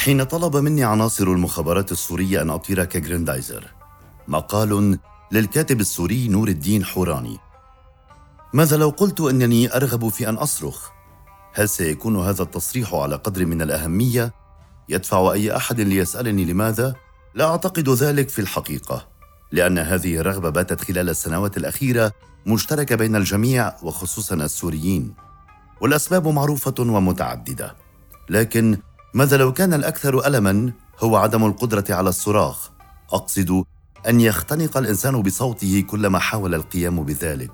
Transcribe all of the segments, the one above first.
حين طلب مني عناصر المخابرات السورية أن أطير كجريندايزر مقال للكاتب السوري نور الدين حوراني ماذا لو قلت أنني أرغب في أن أصرخ؟ هل سيكون هذا التصريح على قدر من الأهمية يدفع أي أحد ليسألني لماذا؟ لا أعتقد ذلك في الحقيقة لأن هذه الرغبة باتت خلال السنوات الأخيرة مشتركة بين الجميع وخصوصا السوريين والأسباب معروفة ومتعددة لكن ماذا لو كان الأكثر ألما هو عدم القدرة على الصراخ؟ أقصد أن يختنق الإنسان بصوته كلما حاول القيام بذلك.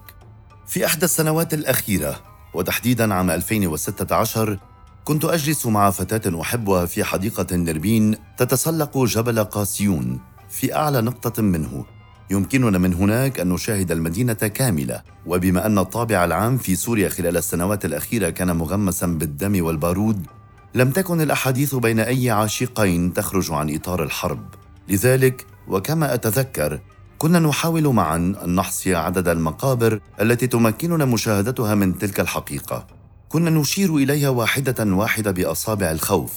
في إحدى السنوات الأخيرة وتحديدا عام 2016 كنت أجلس مع فتاة أحبها في حديقة النربين تتسلق جبل قاسيون في أعلى نقطة منه. يمكننا من هناك أن نشاهد المدينة كاملة. وبما أن الطابع العام في سوريا خلال السنوات الأخيرة كان مغمسا بالدم والبارود لم تكن الأحاديث بين أي عاشقين تخرج عن إطار الحرب. لذلك وكما أتذكر كنا نحاول معا أن نحصي عدد المقابر التي تمكننا مشاهدتها من تلك الحقيقة. كنا نشير إليها واحدة واحدة بأصابع الخوف.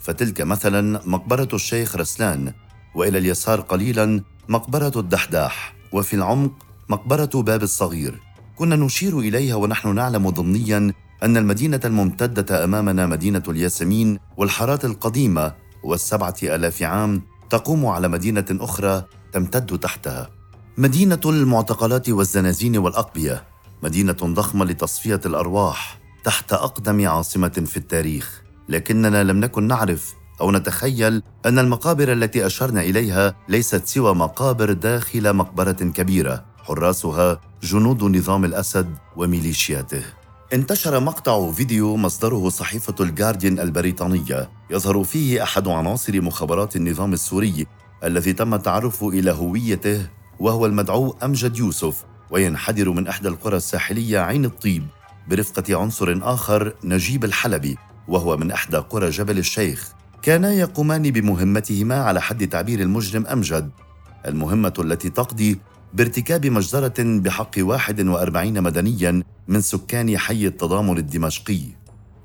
فتلك مثلا مقبرة الشيخ رسلان وإلى اليسار قليلا مقبرة الدحداح وفي العمق مقبرة باب الصغير. كنا نشير إليها ونحن نعلم ضمنيا أن المدينة الممتدة أمامنا مدينة الياسمين والحارات القديمة والسبعة آلاف عام تقوم على مدينة أخرى تمتد تحتها. مدينة المعتقلات والزنازين والأقبية مدينة ضخمة لتصفية الأرواح تحت أقدم عاصمة في التاريخ. لكننا لم نكن نعرف أو نتخيل أن المقابر التي أشرنا إليها ليست سوى مقابر داخل مقبرة كبيرة حراسها جنود نظام الأسد وميليشياته. انتشر مقطع فيديو مصدره صحيفة الجارديان البريطانية يظهر فيه أحد عناصر مخابرات النظام السوري الذي تم التعرف إلى هويته وهو المدعو أمجد يوسف وينحدر من إحدى القرى الساحلية عين الطيب برفقة عنصر آخر نجيب الحلبي وهو من إحدى قرى جبل الشيخ. كانا يقومان بمهمتهما على حد تعبير المجرم أمجد. المهمة التي تقضي بارتكاب مجزرة بحق 41 مدنيا من سكان حي التضامن الدمشقي.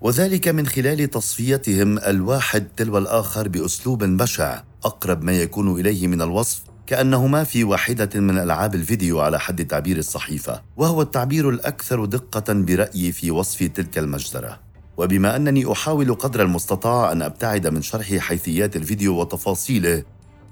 وذلك من خلال تصفيتهم الواحد تلو الآخر بأسلوب بشع أقرب ما يكون إليه من الوصف كأنهما في واحدة من ألعاب الفيديو على حد تعبير الصحيفة وهو التعبير الأكثر دقة برأيي في وصف تلك المجزرة. وبما أنني أحاول قدر المستطاع أن أبتعد من شرح حيثيات الفيديو وتفاصيله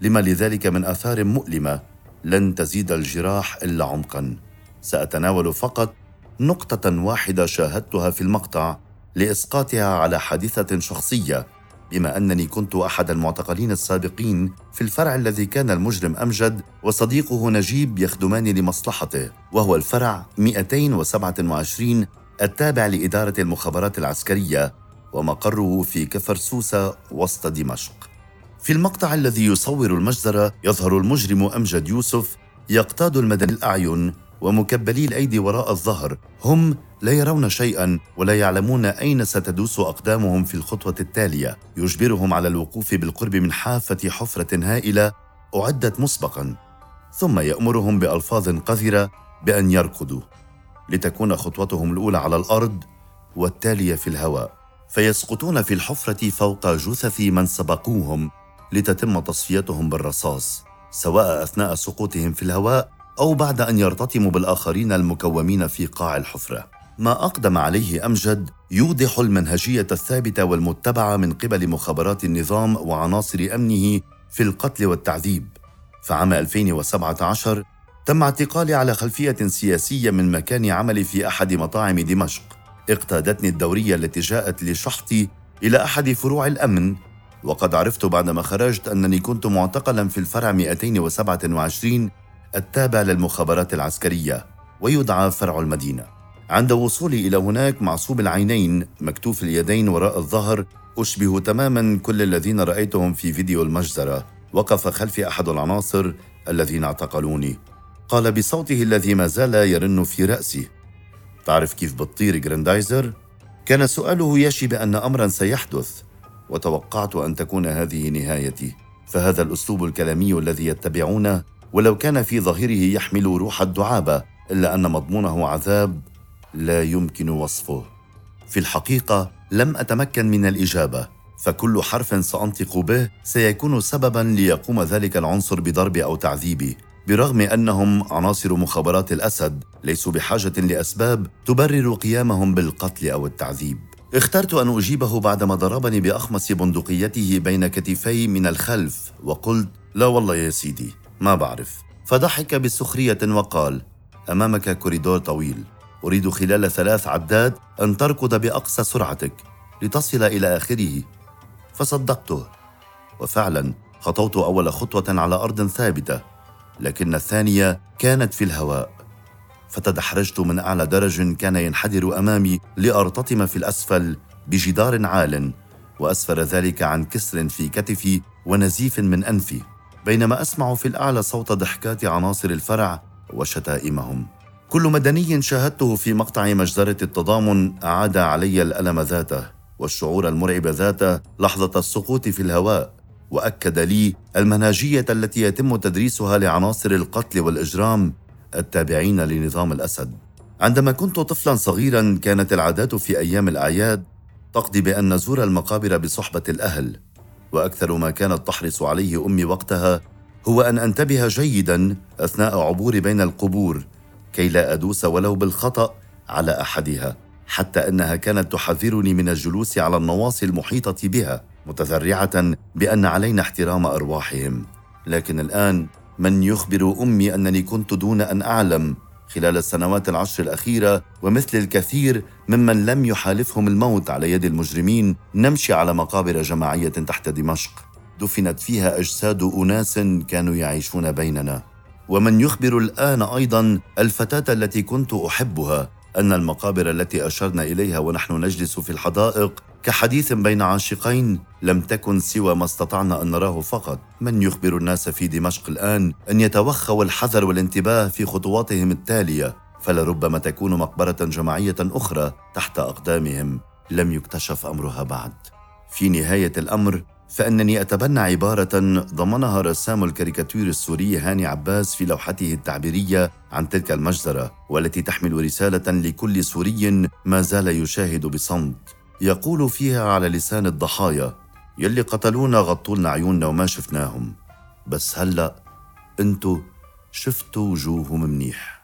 لما لذلك من آثار مؤلمة لن تزيد الجراح إلا عمقا سأتناول فقط نقطة واحدة شاهدتها في المقطع لإسقاطها على حادثة شخصية بما أنني كنت أحد المعتقلين السابقين في الفرع الذي كان المجرم أمجد وصديقه نجيب يخدمان لمصلحته وهو الفرع 227 التابع لإدارة المخابرات العسكرية ومقره في كفر سوسة وسط دمشق. في المقطع الذي يصور المجزرة يظهر المجرم أمجد يوسف يقتاد المدني الأعين ومكبلي الأيدي وراء الظهر. هم لا يرون شيئا ولا يعلمون أين ستدوس أقدامهم في الخطوة التالية. يجبرهم على الوقوف بالقرب من حافة حفرة هائلة أعدت مسبقا. ثم يأمرهم بألفاظ قذرة بأن يركضوا لتكون خطوتهم الأولى على الأرض والتالية في الهواء. فيسقطون في الحفرة فوق جثث من سبقوهم. لتتم تصفيتهم بالرصاص سواء أثناء سقوطهم في الهواء أو بعد أن يرتطموا بالآخرين المكومين في قاع الحفرة. ما أقدم عليه أمجد يوضح المنهجية الثابتة والمتبعة من قبل مخابرات النظام وعناصر أمنه في القتل والتعذيب. فعام 2017 تم اعتقالي على خلفية سياسية من مكان عملي في أحد مطاعم دمشق. اقتادتني الدورية التي جاءت لشحطي إلى أحد فروع الأمن وقد عرفت بعدما خرجت أنني كنت معتقلا في الفرع 227 التابع للمخابرات العسكرية ويدعى فرع المدينة. عند وصولي إلى هناك معصوب العينين مكتوف اليدين وراء الظهر أشبه تماما كل الذين رأيتهم في فيديو المجزرة. وقف خلفي أحد العناصر الذين اعتقلوني. قال بصوته الذي ما زال يرن في رأسي. تعرف كيف بتطير جراندايزر؟ كان سؤاله يشي بأن أمرا سيحدث. وتوقعت أن تكون هذه نهايتي. فهذا الأسلوب الكلامي الذي يتبعونه ولو كان في ظاهره يحمل روح الدعابة إلا أن مضمونه عذاب لا يمكن وصفه. في الحقيقة لم أتمكن من الإجابة فكل حرف سأنطق به سيكون سببا ليقوم ذلك العنصر بضربي أو تعذيبي. برغم أنهم عناصر مخابرات الأسد ليسوا بحاجة لأسباب تبرر قيامهم بالقتل أو التعذيب. اخترت أن أجيبه بعدما ضربني بأخمص بندقيته بين كتفي من الخلف وقلت لا والله يا سيدي ما بعرف. فضحك بسخرية وقال أمامك كوريدور طويل أريد خلال ثلاث عداد أن تركض بأقصى سرعتك لتصل إلى آخره. فصدقته وفعلا خطوت أول خطوة على أرض ثابتة لكن الثانية كانت في الهواء. فتدحرجت من أعلى درج كان ينحدر أمامي لأرتطم في الأسفل بجدار عال واسفر ذلك عن كسر في كتفي ونزيف من أنفي بينما أسمع في الأعلى صوت ضحكات عناصر الفرع وشتائمهم. كل مدني شاهدته في مقطع مجزرة التضامن أعاد علي الألم ذاته والشعور المرعب ذاته لحظة السقوط في الهواء وأكد لي المنهجية التي يتم تدريسها لعناصر القتل والإجرام التابعين لنظام الأسد. عندما كنت طفلا صغيرا كانت العادات في أيام الأعياد تقضي بأن نزور المقابر بصحبة الأهل وأكثر ما كانت تحرص عليه أمي وقتها هو أن أنتبه جيدا أثناء عبوري بين القبور كي لا أدوس ولو بالخطأ على أحدها حتى أنها كانت تحذرني من الجلوس على النواصي المحيطة بها متذرعة بأن علينا احترام أرواحهم. لكن الآن من يخبر أمي أنني كنت دون أن أعلم خلال السنوات العشر الأخيرة ومثل الكثير ممن لم يحالفهم الموت على يد المجرمين نمشي على مقابر جماعية تحت دمشق. دفنت فيها أجساد أناس كانوا يعيشون بيننا. ومن يخبر الآن أيضا الفتاة التي كنت أحبها أن المقابر التي أشرنا إليها ونحن نجلس في الحدائق كحديث بين عاشقين لم تكن سوى ما استطعنا أن نراه فقط. من يخبر الناس في دمشق الآن أن يتوخوا الحذر والانتباه في خطواتهم التالية فلربما تكون مقبرة جماعية أخرى تحت أقدامهم. لم يكتشف أمرها بعد. في نهاية الأمر فإنني أتبنى عبارة ضمنها رسام الكاريكاتير السوري هاني عباس في لوحته التعبيرية عن تلك المجزرة والتي تحمل رسالة لكل سوري ما زال يشاهد بصمت. يقول فيها على لسان الضحايا يلي قتلونا غطولنا عيوننا وما شفناهم. بس هلأ انتو شفتوا وجوههم منيح.